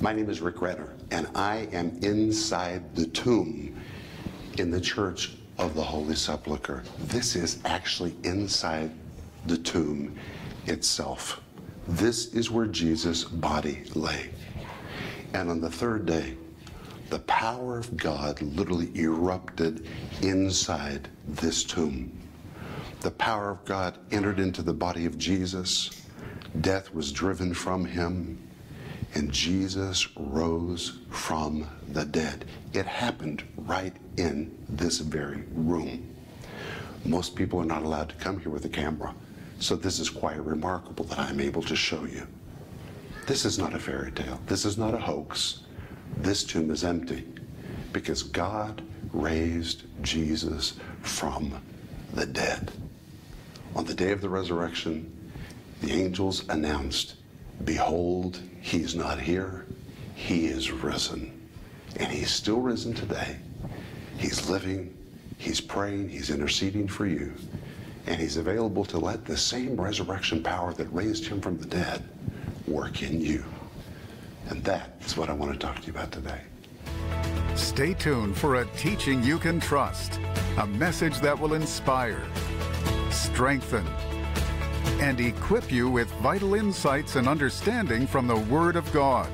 My name is Rick Renner, and I am inside the tomb in the Church of the Holy Sepulchre. This is actually inside the tomb itself. This is where Jesus' body lay. And on the third day, the power of God literally erupted inside this tomb. The power of God entered into the body of Jesus. Death was driven from him, and Jesus rose from the dead. It happened right in this very room. Most people are not allowed to come here with a camera, so this is quite remarkable that I'm able to show you. This is not a fairy tale. This is not a hoax. This tomb is empty because God raised Jesus from the dead. On the day of the resurrection, the angels announced, Behold, he's not here, he is risen. And he's still risen today. He's living, he's praying, he's interceding for you, and he's available to let the same resurrection power that raised him from the dead work in you. And that is what I want to talk to you about today. Stay tuned for a teaching you can trust, a message that will inspire, strengthen, and equip you with vital insights and understanding from the Word of God.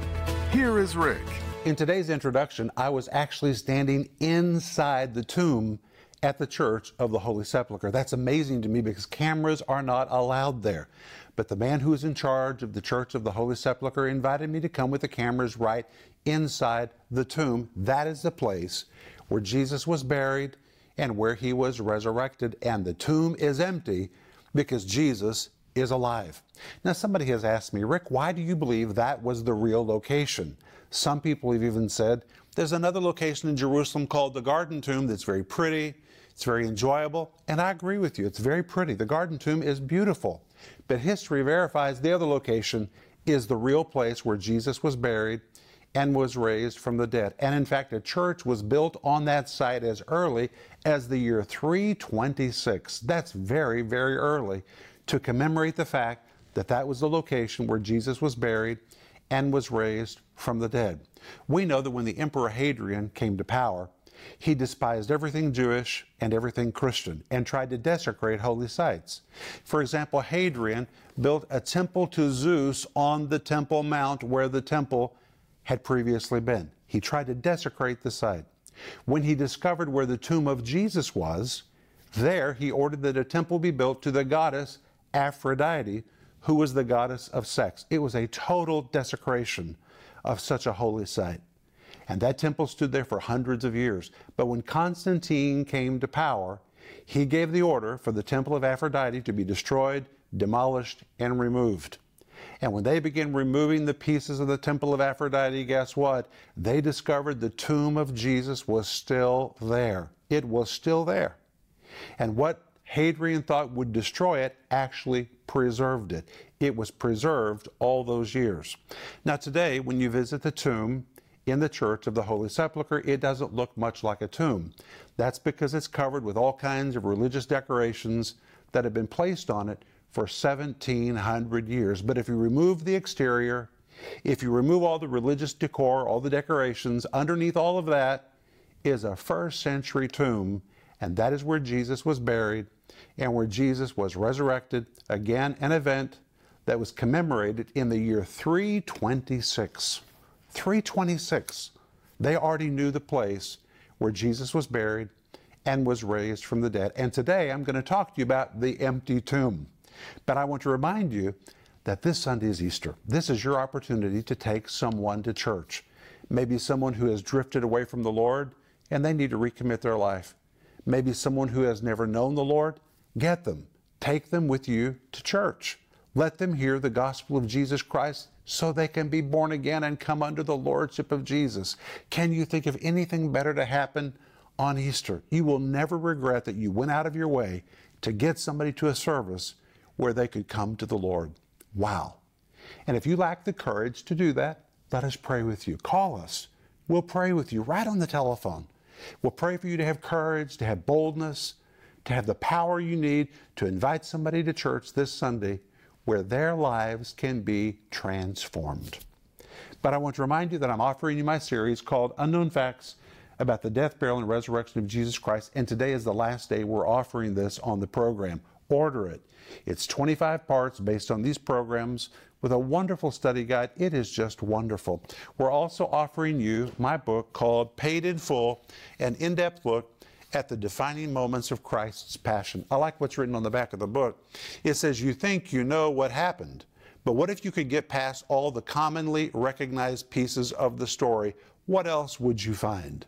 Here is Rick. In today's introduction, I was actually standing inside the tomb at the Church of the Holy Sepulchre. That's amazing to me because cameras are not allowed there. But the man who's in charge of the Church of the Holy Sepulchre invited me to come with the cameras right inside the tomb. That is the place where Jesus was buried and where he was resurrected. And the tomb is empty because Jesus is alive. Now, somebody has asked me, Rick, why do you believe that was the real location? Some people have even said there's another location in Jerusalem called the Garden Tomb that's very pretty, it's very enjoyable, and I agree with you. It's very pretty. The Garden Tomb is beautiful. But history verifies the other location is the real place where Jesus was buried and was raised from the dead. And in fact, a church was built on that site as early as the year 326. That's very, very early to commemorate the fact that that was the location where Jesus was buried and was raised from the dead. We know that when the Emperor Hadrian came to power, he despised everything Jewish and everything Christian and tried to desecrate holy sites. For example, Hadrian built a temple to Zeus on the Temple Mount where the temple had previously been. He tried to desecrate the site. When he discovered where the tomb of Jesus was, there he ordered that a temple be built to the goddess Aphrodite, who was the goddess of sex. It was a total desecration of such a holy site. And that temple stood there for hundreds of years. But when Constantine came to power, he gave the order for the temple of Aphrodite to be destroyed, demolished, and removed. And when they began removing the pieces of the temple of Aphrodite, guess what? They discovered the tomb of Jesus was still there. It was still there. And what Hadrian thought would destroy it actually preserved it. It was preserved all those years. Now, today, when you visit the tomb, in the Church of the Holy Sepulchre, it doesn't look much like a tomb. That's because it's covered with all kinds of religious decorations that have been placed on it for 1700 years. But if you remove the exterior, if you remove all the religious decor, all the decorations, underneath all of that is a first century tomb, and that is where Jesus was buried and where Jesus was resurrected. Again, an event that was commemorated in the year 326. 326, they already knew the place where Jesus was buried and was raised from the dead. And today I'm going to talk to you about the empty tomb. But I want to remind you that this Sunday is Easter. This is your opportunity to take someone to church. Maybe someone who has drifted away from the Lord and they need to recommit their life. Maybe someone who has never known the Lord. Get them. Take them with you to church. Let them hear the gospel of Jesus Christ so they can be born again and come under the lordship of Jesus. Can you think of anything better to happen on Easter? You will never regret that you went out of your way to get somebody to a service where they could come to the Lord. Wow. And if you lack the courage to do that, let us pray with you. Call us. We'll pray with you right on the telephone. We'll pray for you to have courage, to have boldness, to have the power you need to invite somebody to church this Sunday where their lives can be transformed. But I want to remind you that I'm offering you my series called Unknown Facts about the death, burial, and resurrection of Jesus Christ. And today is the last day we're offering this on the program. Order it. It's 25 parts based on these programs with a wonderful study guide. It is just wonderful. We're also offering you my book called Paid in Full, an in depth look at the defining moments of Christ's passion. I like what's written on the back of the book. It says, You think you know what happened, but what if you could get past all the commonly recognized pieces of the story? What else would you find?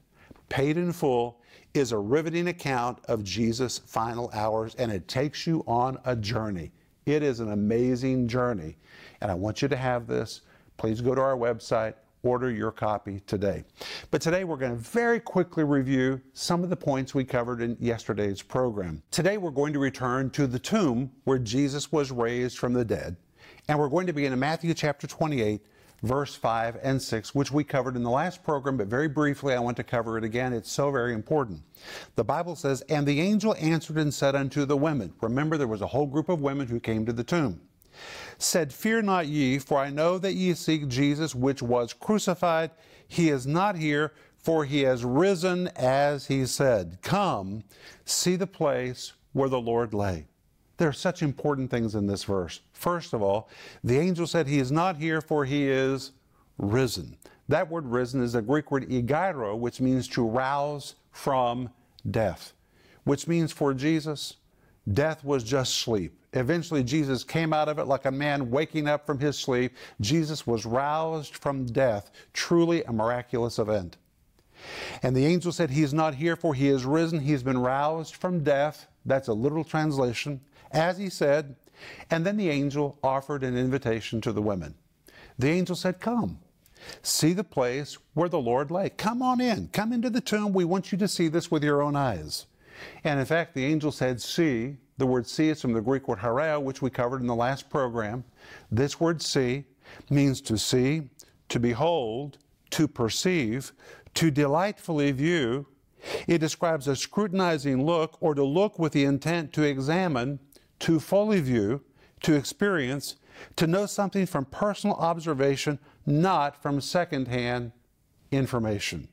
Paid in Full is a riveting account of Jesus' final hours, and it takes you on a journey. It is an amazing journey, and I want you to have this. Please go to our website, order your copy today. But today we're going to very quickly review some of the points we covered in yesterday's program. Today we're going to return to the tomb where Jesus was raised from the dead, and we're going to begin in Matthew chapter 28 verse 5 and 6, which we covered in the last program, but very briefly I want to cover it again. It's so very important. The Bible says, And the angel answered and said unto the women, remember there was a whole group of women who came to the tomb, said, Fear not ye, for I know that ye seek Jesus, which was crucified. He is not here, for he has risen as he said. Come, see the place where the Lord lay. There are such important things in this verse. First of all, the angel said, He is not here, for he is risen. That word risen is a Greek word egeiro, which means to rouse from death, which means for Jesus, death was just sleep. Eventually, Jesus came out of it like a man waking up from his sleep. Jesus was roused from death, truly a miraculous event. And the angel said, He is not here, for he is risen. He's been roused from death. That's a literal translation as he said, and then the angel offered an invitation to the women. The angel said, Come, see the place where the Lord lay. Come on in, come into the tomb. We want you to see this with your own eyes. And in fact, the angel said, See. The word see is from the Greek word haireo, which we covered in the last program. This word see means to see, to behold, to perceive, to delightfully view. It describes a scrutinizing look or to look with the intent to examine to fully view, to experience, to know something from personal observation, not from secondhand information.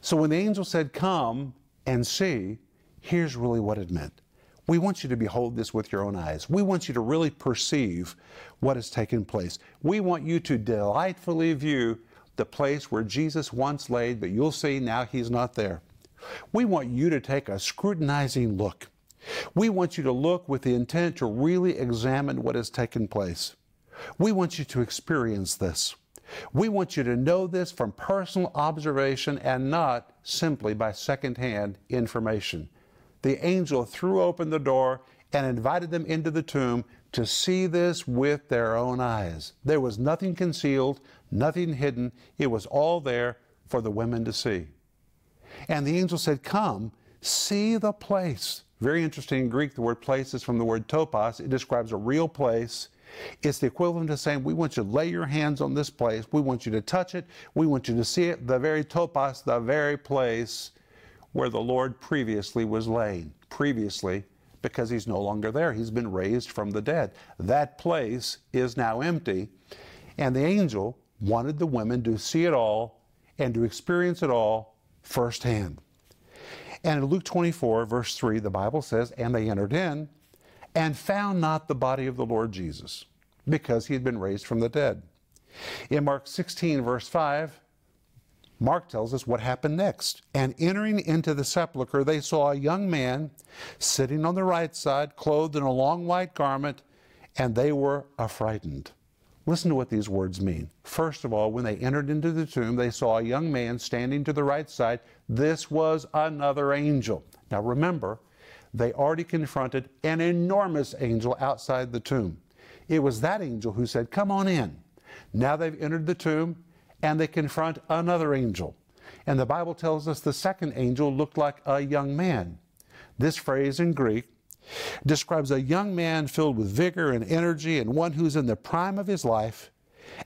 So when the angel said, Come and see, here's really what it meant. We want you to behold this with your own eyes. We want you to really perceive what has taken place. We want you to delightfully view the place where Jesus once laid, but you'll see now he's not there. We want you to take a scrutinizing look we want you to look with the intent to really examine what has taken place. We want you to experience this. We want you to know this from personal observation and not simply by secondhand information. The angel threw open the door and invited them into the tomb to see this with their own eyes. There was nothing concealed, nothing hidden. It was all there for the women to see. And the angel said, Come, see the place very interesting in Greek, the word place is from the word topos. It describes a real place. It's the equivalent of saying, We want you to lay your hands on this place. We want you to touch it. We want you to see it. The very topos, the very place where the Lord previously was laid. Previously, because he's no longer there. He's been raised from the dead. That place is now empty. And the angel wanted the women to see it all and to experience it all firsthand. And in Luke 24, verse 3, the Bible says, And they entered in and found not the body of the Lord Jesus, because he had been raised from the dead. In Mark 16, verse 5, Mark tells us what happened next. And entering into the sepulchre, they saw a young man sitting on the right side, clothed in a long white garment, and they were affrighted. Listen to what these words mean. First of all, when they entered into the tomb, they saw a young man standing to the right side. This was another angel. Now remember, they already confronted an enormous angel outside the tomb. It was that angel who said, Come on in. Now they've entered the tomb and they confront another angel. And the Bible tells us the second angel looked like a young man. This phrase in Greek describes a young man filled with vigor and energy and one who's in the prime of his life,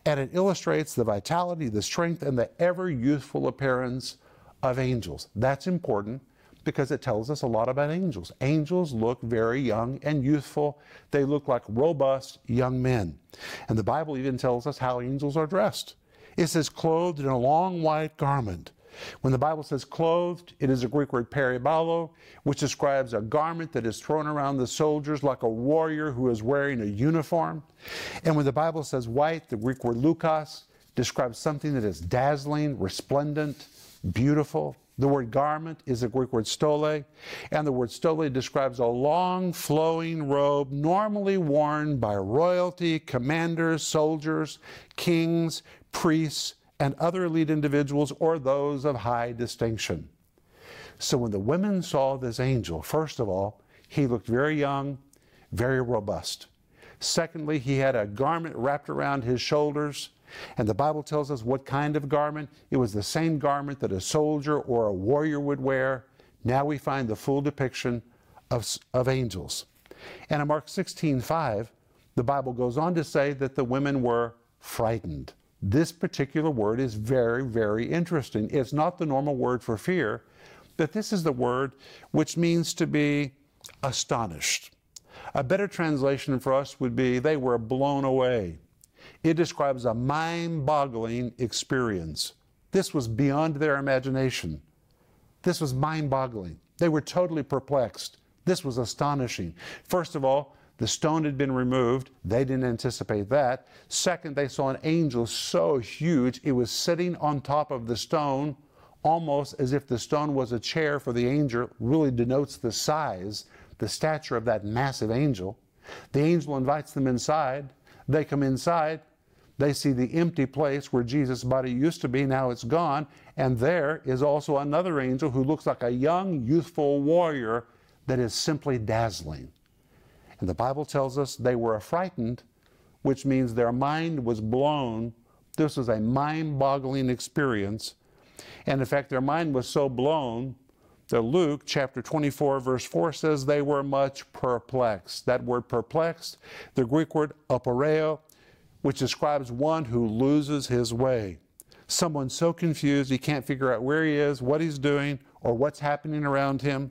and it illustrates the vitality, the strength, and the ever youthful appearance of angels. That's important because it tells us a lot about angels. Angels look very young and youthful. They look like robust young men. And the Bible even tells us how angels are dressed. It says clothed in a long white garment. When the Bible says clothed, it is a Greek word peribalo, which describes a garment that is thrown around the soldiers like a warrior who is wearing a uniform. And when the Bible says white, the Greek word leukos describes something that is dazzling, resplendent, beautiful. The word garment is the Greek word stole, and the word stole describes a long flowing robe normally worn by royalty, commanders, soldiers, kings, priests, and other elite individuals or those of high distinction. So when the women saw this angel, first of all, he looked very young, very robust. Secondly, he had a garment wrapped around his shoulders. And the Bible tells us what kind of garment. It was the same garment that a soldier or a warrior would wear. Now we find the full depiction of, of angels. And in Mark 16 5, the Bible goes on to say that the women were frightened. This particular word is very, very interesting. It's not the normal word for fear, but this is the word which means to be astonished. A better translation for us would be they were blown away. It describes a mind boggling experience. This was beyond their imagination. This was mind boggling. They were totally perplexed. This was astonishing. First of all, the stone had been removed. They didn't anticipate that. Second, they saw an angel so huge, it was sitting on top of the stone, almost as if the stone was a chair for the angel, really denotes the size, the stature of that massive angel. The angel invites them inside. They come inside. They see the empty place where Jesus' body used to be. Now it's gone. And there is also another angel who looks like a young, youthful warrior that is simply dazzling. And the Bible tells us they were frightened, which means their mind was blown. This was a mind boggling experience. And in fact, their mind was so blown that Luke chapter 24, verse 4 says they were much perplexed. That word perplexed, the Greek word aporeo, which describes one who loses his way. Someone so confused he can't figure out where he is, what he's doing, or what's happening around him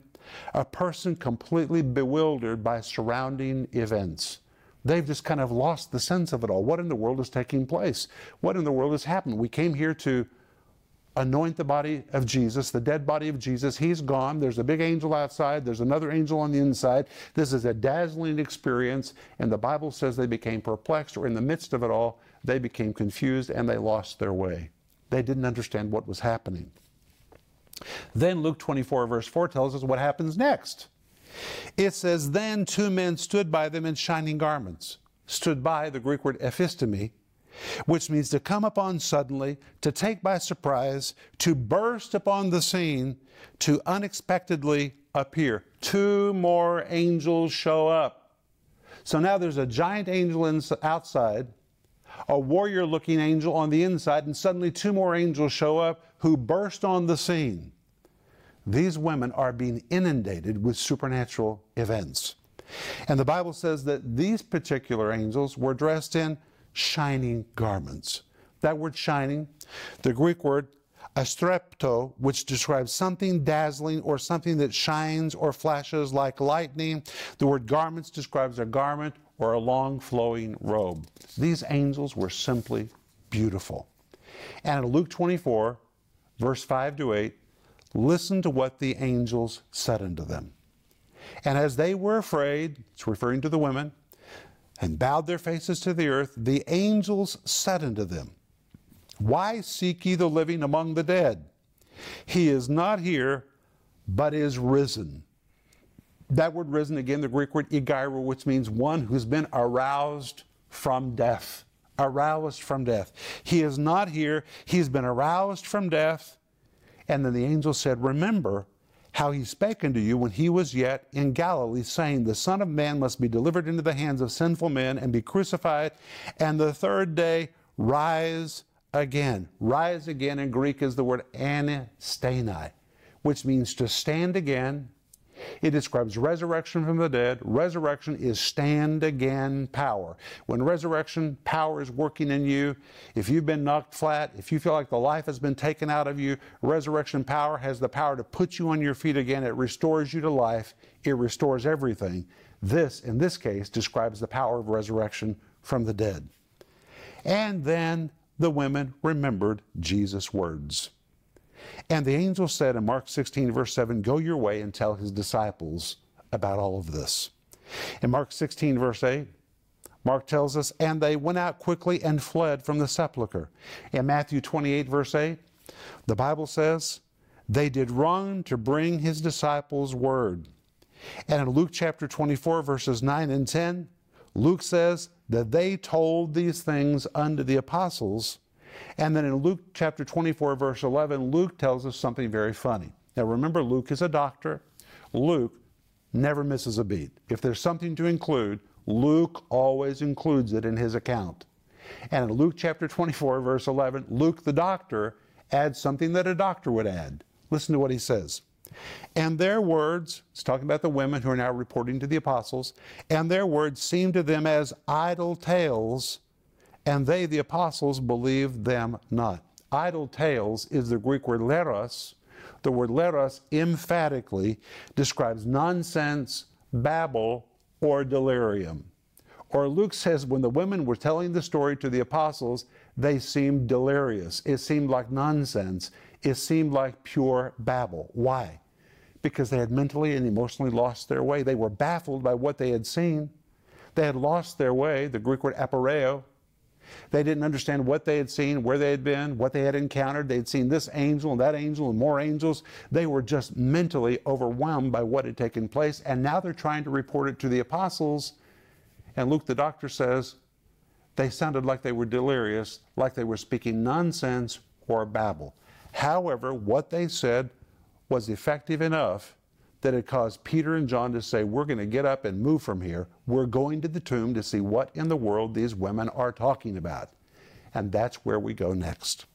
a person completely bewildered by surrounding events. They've just kind of lost the sense of it all. What in the world is taking place? What in the world has happened? We came here to anoint the body of Jesus, the dead body of Jesus. He's gone. There's a big angel outside. There's another angel on the inside. This is a dazzling experience. And the Bible says they became perplexed, or in the midst of it all, they became confused and they lost their way. They didn't understand what was happening. Then Luke 24, verse 4 tells us what happens next. It says, Then two men stood by them in shining garments. Stood by, the Greek word ephistemi, which means to come upon suddenly, to take by surprise, to burst upon the scene, to unexpectedly appear. Two more angels show up. So now there's a giant angel outside, a warrior looking angel on the inside, and suddenly two more angels show up who burst on the scene. These women are being inundated with supernatural events. And the Bible says that these particular angels were dressed in shining garments. That word shining, the Greek word astrepto, which describes something dazzling or something that shines or flashes like lightning. The word garments describes a garment or a long flowing robe. These angels were simply beautiful. And in Luke 24, verse 5 to 8, listen to what the angels said unto them. And as they were afraid, it's referring to the women, and bowed their faces to the earth, the angels said unto them, Why seek ye the living among the dead? He is not here, but is risen. That word risen, again, the Greek word egeiro, which means one who's been aroused from death. Aroused from death. He is not here, he's been aroused from death and then the angel said, Remember how he spake unto you when he was yet in Galilee, saying, The Son of Man must be delivered into the hands of sinful men and be crucified, and the third day rise again. Rise again in Greek is the word anastani, which means to stand again it describes resurrection from the dead. Resurrection is stand again power. When resurrection power is working in you, if you've been knocked flat, if you feel like the life has been taken out of you, resurrection power has the power to put you on your feet again. It restores you to life, it restores everything. This, in this case, describes the power of resurrection from the dead. And then the women remembered Jesus' words. And the angel said in Mark 16, verse 7, Go your way and tell his disciples about all of this. In Mark 16, verse 8, Mark tells us, And they went out quickly and fled from the sepulchre. In Matthew 28, verse 8, the Bible says, They did run to bring his disciples word. And in Luke chapter 24, verses 9 and 10, Luke says that they told these things unto the apostles. And then in Luke chapter 24, verse 11, Luke tells us something very funny. Now remember, Luke is a doctor. Luke never misses a beat. If there's something to include, Luke always includes it in his account. And in Luke chapter 24, verse 11, Luke the doctor adds something that a doctor would add. Listen to what he says. And their words, he's talking about the women who are now reporting to the apostles, and their words seemed to them as idle tales, and they, the apostles, believed them not. Idle tales is the Greek word leros. The word leros emphatically describes nonsense, babble, or delirium. Or Luke says when the women were telling the story to the apostles, they seemed delirious. It seemed like nonsense. It seemed like pure babble. Why? because they had mentally and emotionally lost their way. They were baffled by what they had seen. They had lost their way, the Greek word aporeo. They didn't understand what they had seen, where they had been, what they had encountered. They'd seen this angel and that angel and more angels. They were just mentally overwhelmed by what had taken place. And now they're trying to report it to the apostles. And Luke the doctor says they sounded like they were delirious, like they were speaking nonsense or babble. However, what they said was effective enough that had caused Peter and John to say, We're going to get up and move from here. We're going to the tomb to see what in the world these women are talking about. And that's where we go next.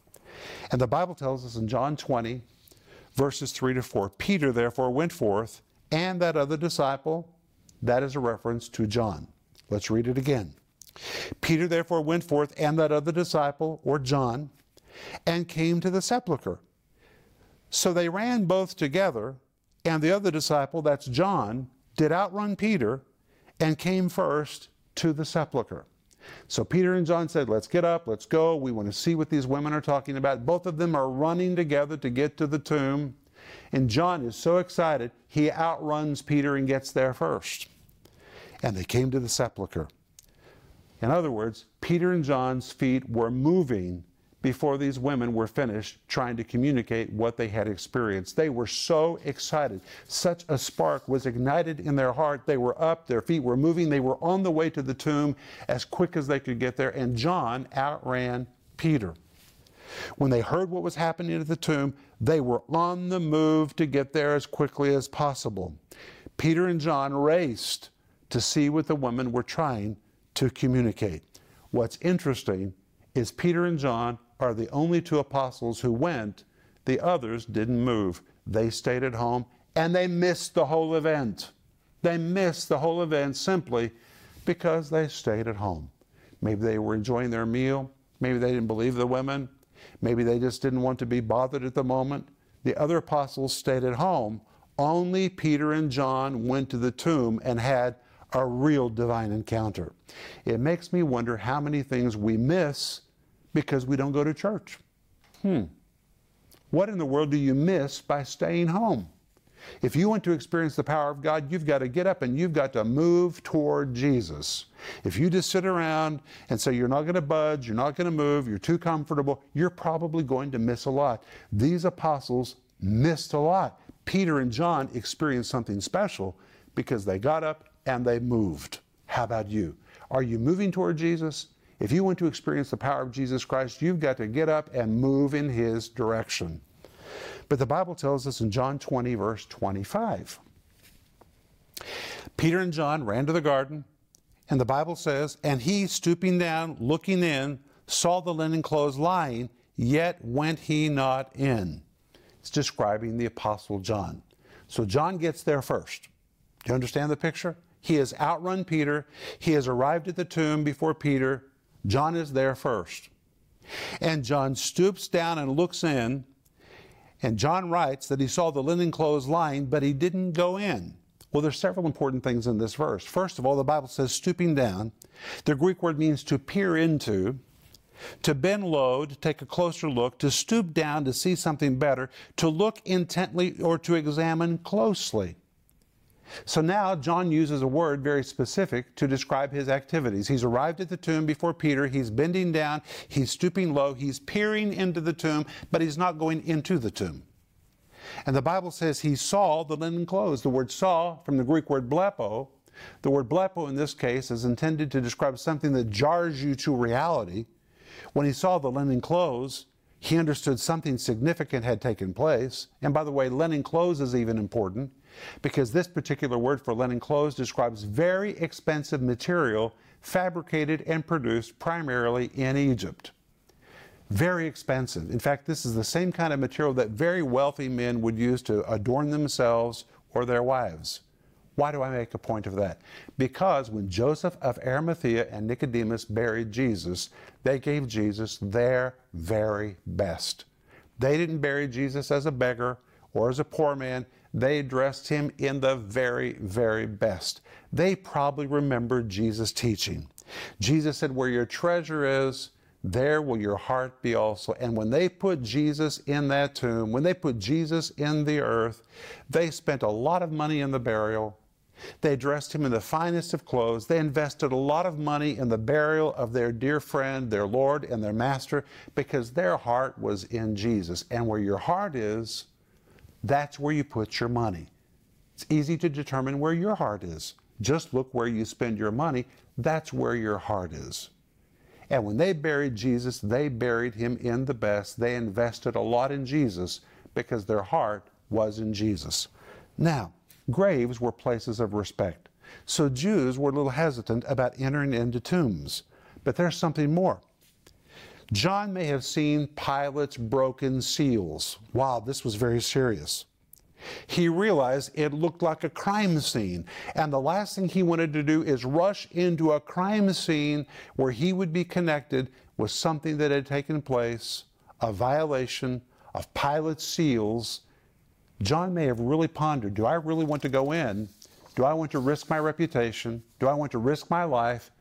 And the Bible tells us in John 20, verses 3 to 4 Peter therefore went forth, and that other disciple, that is a reference to John. Let's read it again. Peter therefore went forth, and that other disciple, or John, and came to the sepulchre. So they ran both together, and the other disciple, that's John, did outrun Peter and came first to the sepulchre. So Peter and John said, Let's get up, let's go. We want to see what these women are talking about. Both of them are running together to get to the tomb. And John is so excited, he outruns Peter and gets there first. And they came to the sepulchre. In other words, Peter and John's feet were moving before these women were finished trying to communicate what they had experienced. They were so excited. Such a spark was ignited in their heart. They were up, their feet were moving, they were on the way to the tomb as quick as they could get there, and John outran Peter. When they heard what was happening at the tomb, they were on the move to get there as quickly as possible. Peter and John raced to see what the women were trying to communicate. What's interesting is Peter and John are the only two apostles who went. The others didn't move. They stayed at home and they missed the whole event. They missed the whole event simply because they stayed at home. Maybe they were enjoying their meal. Maybe they didn't believe the women. Maybe they just didn't want to be bothered at the moment. The other apostles stayed at home. Only Peter and John went to the tomb and had a real divine encounter. It makes me wonder how many things we miss because we don't go to church. Hmm. What in the world do you miss by staying home? If you want to experience the power of God, you've got to get up and you've got to move toward Jesus. If you just sit around and say you're not going to budge, you're not going to move, you're too comfortable, you're probably going to miss a lot. These apostles missed a lot. Peter and John experienced something special because they got up and they moved. How about you? Are you moving toward Jesus? If you want to experience the power of Jesus Christ, you've got to get up and move in His direction. But the Bible tells us in John 20, verse 25. Peter and John ran to the garden, and the Bible says, And he, stooping down, looking in, saw the linen clothes lying, yet went he not in. It's describing the Apostle John. So John gets there first. Do you understand the picture? He has outrun Peter. He has arrived at the tomb before Peter. John is there first. And John stoops down and looks in. And John writes that he saw the linen clothes lying, but he didn't go in. Well, there's several important things in this verse. First of all, the Bible says stooping down. The Greek word means to peer into. to bend low, to take a closer look, to stoop down to see something better, to look intently or to examine closely. So now John uses a word very specific to describe his activities. He's arrived at the tomb before Peter. He's bending down, he's stooping low, he's peering into the tomb, but he's not going into the tomb. And the Bible says he saw the linen clothes. The word saw, from the Greek word blepo, the word blepo in this case is intended to describe something that jars you to reality. When he saw the linen clothes, he understood something significant had taken place. And by the way, linen clothes is even important because this particular word for linen clothes describes very expensive material fabricated and produced primarily in Egypt. Very expensive. In fact, this is the same kind of material that very wealthy men would use to adorn themselves or their wives. Why do I make a point of that? Because when Joseph of Arimathea and Nicodemus buried Jesus, they gave Jesus their very best. They didn't bury Jesus as a beggar or as a poor man. They dressed him in the very, very best. They probably remembered Jesus' teaching. Jesus said, Where your treasure is, there will your heart be also. And when they put Jesus in that tomb, when they put Jesus in the earth, they spent a lot of money in the burial. They dressed him in the finest of clothes. They invested a lot of money in the burial of their dear friend, their Lord, and their Master because their heart was in Jesus. And where your heart is, that's where you put your money. It's easy to determine where your heart is. Just look where you spend your money. That's where your heart is. And when they buried Jesus, they buried him in the best. They invested a lot in Jesus because their heart was in Jesus. Now, graves were places of respect. So Jews were a little hesitant about entering into tombs. But there's something more. John may have seen Pilate's broken seals. Wow, this was very serious. He realized it looked like a crime scene, and the last thing he wanted to do is rush into a crime scene where he would be connected with something that had taken place, a violation of Pilate's seals. John may have really pondered do I really want to go in? Do I want to risk my reputation? Do I want to risk my life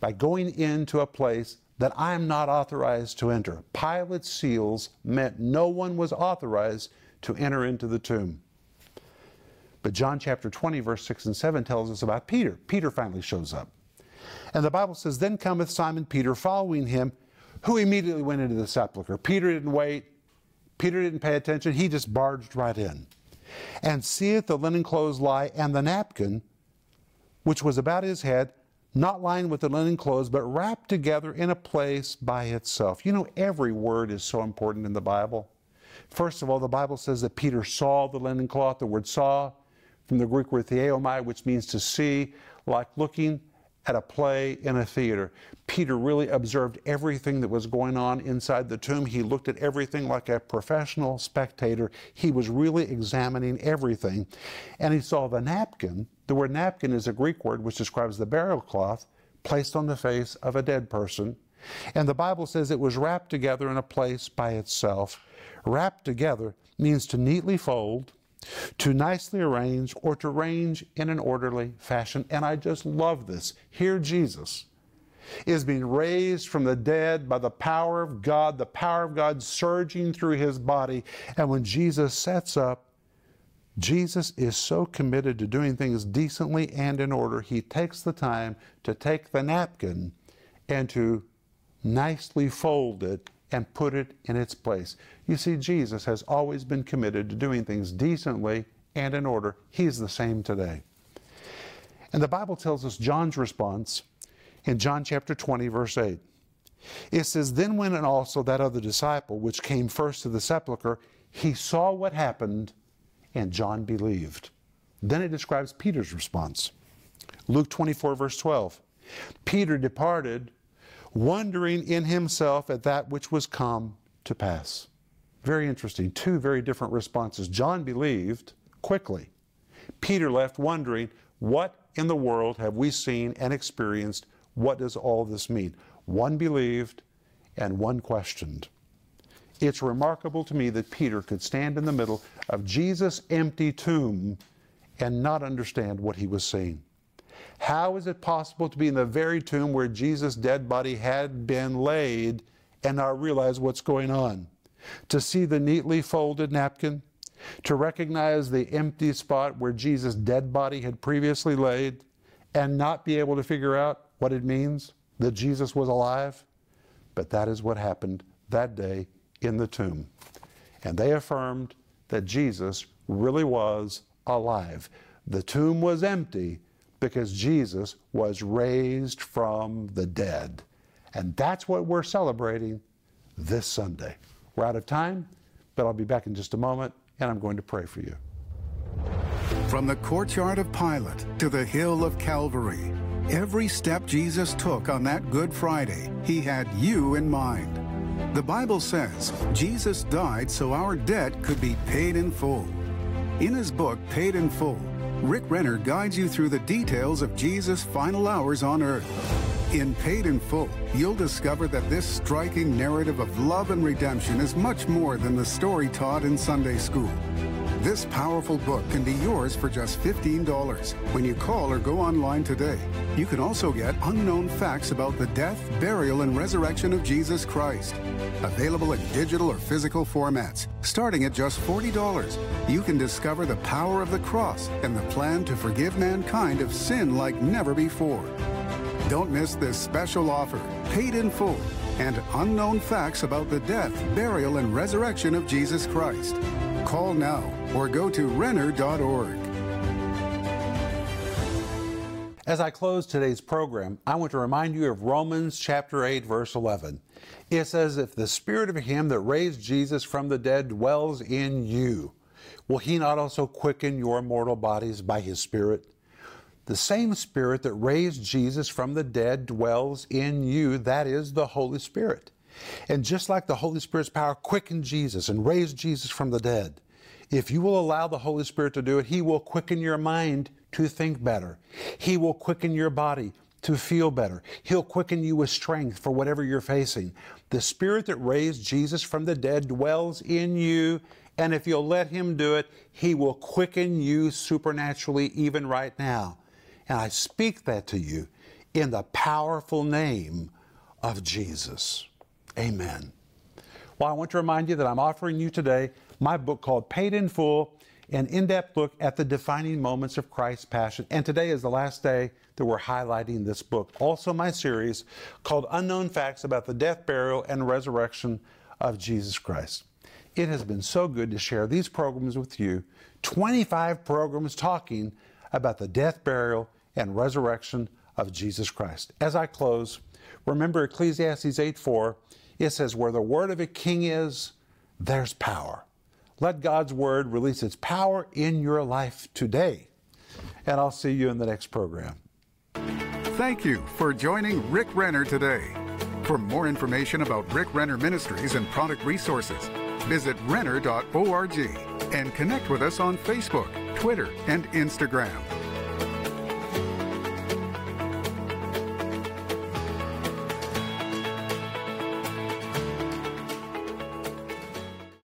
by going into a place that I am not authorized to enter? Pilate's seals meant no one was authorized to enter into the tomb. But John chapter 20, verse 6 and 7 tells us about Peter. Peter finally shows up. And the Bible says, Then cometh Simon Peter following him, who immediately went into the sepulchre. Peter didn't wait. Peter didn't pay attention. He just barged right in. And seeth the linen clothes lie, and the napkin, which was about his head, not lying with the linen clothes, but wrapped together in a place by itself. You know, every word is so important in the Bible. First of all, the Bible says that Peter saw the linen cloth. The word saw from the Greek word theomai, which means to see, like looking at a play in a theater. Peter really observed everything that was going on inside the tomb. He looked at everything like a professional spectator. He was really examining everything. And he saw the napkin. The word napkin is a Greek word which describes the burial cloth placed on the face of a dead person. And the Bible says it was wrapped together in a place by itself. Wrapped together means to neatly fold, to nicely arrange, or to arrange in an orderly fashion. And I just love this. Here, Jesus is being raised from the dead by the power of God, the power of God surging through his body. And when Jesus sets up, Jesus is so committed to doing things decently and in order, he takes the time to take the napkin and to nicely fold it and put it in its place. You see, Jesus has always been committed to doing things decently and in order. He's the same today. And the Bible tells us John's response in John chapter 20, verse 8. It says, Then went and also that other disciple, which came first to the sepulchre, he saw what happened, and John believed. Then it describes Peter's response. Luke 24, verse 12. Peter departed wondering in himself at that which was come to pass. Very interesting. Two very different responses. John believed quickly. Peter left wondering, what in the world have we seen and experienced? What does all this mean? One believed and one questioned. It's remarkable to me that Peter could stand in the middle of Jesus' empty tomb and not understand what he was seeing. How is it possible to be in the very tomb where Jesus' dead body had been laid and not realize what's going on. To see the neatly folded napkin, to recognize the empty spot where Jesus' dead body had previously laid, and not be able to figure out what it means that Jesus was alive. But that is what happened that day in the tomb. And they affirmed that Jesus really was alive. The tomb was empty because Jesus was raised from the dead. And that's what we're celebrating this Sunday. We're out of time, but I'll be back in just a moment and I'm going to pray for you. From the courtyard of Pilate to the hill of Calvary, every step Jesus took on that Good Friday, he had you in mind. The Bible says Jesus died so our debt could be paid in full. In his book, Paid in Full, Rick Renner guides you through the details of Jesus' final hours on earth. In Paid in Full, you'll discover that this striking narrative of love and redemption is much more than the story taught in Sunday school. This powerful book can be yours for just $15 when you call or go online today. You can also get unknown facts about the death, burial, and resurrection of Jesus Christ. Available in digital or physical formats, starting at just $40. You can discover the power of the cross and the plan to forgive mankind of sin like never before. Don't miss this special offer, paid in full, and unknown facts about the death, burial, and resurrection of Jesus Christ. Call now or go to Renner.org. As I close today's program, I want to remind you of Romans chapter 8, verse 11. It says, If the spirit of him that raised Jesus from the dead dwells in you, will he not also quicken your mortal bodies by his spirit? The same Spirit that raised Jesus from the dead dwells in you. That is the Holy Spirit. And just like the Holy Spirit's power quickened Jesus and raised Jesus from the dead, if you will allow the Holy Spirit to do it, He will quicken your mind to think better. He will quicken your body to feel better. He'll quicken you with strength for whatever you're facing. The Spirit that raised Jesus from the dead dwells in you, and if you'll let Him do it, He will quicken you supernaturally even right now. And I speak that to you in the powerful name of Jesus. Amen. Well, I want to remind you that I'm offering you today my book called Paid in Full, an in depth look at the defining moments of Christ's Passion. And today is the last day that we're highlighting this book. Also, my series called Unknown Facts about the Death, Burial, and Resurrection of Jesus Christ. It has been so good to share these programs with you 25 programs talking about the death, burial, and resurrection of Jesus Christ. As I close, remember Ecclesiastes 8 4, it says, Where the word of a king is, there's power. Let God's word release its power in your life today. And I'll see you in the next program. Thank you for joining Rick Renner today. For more information about Rick Renner Ministries and product resources, visit renner.org and connect with us on Facebook, Twitter, and Instagram.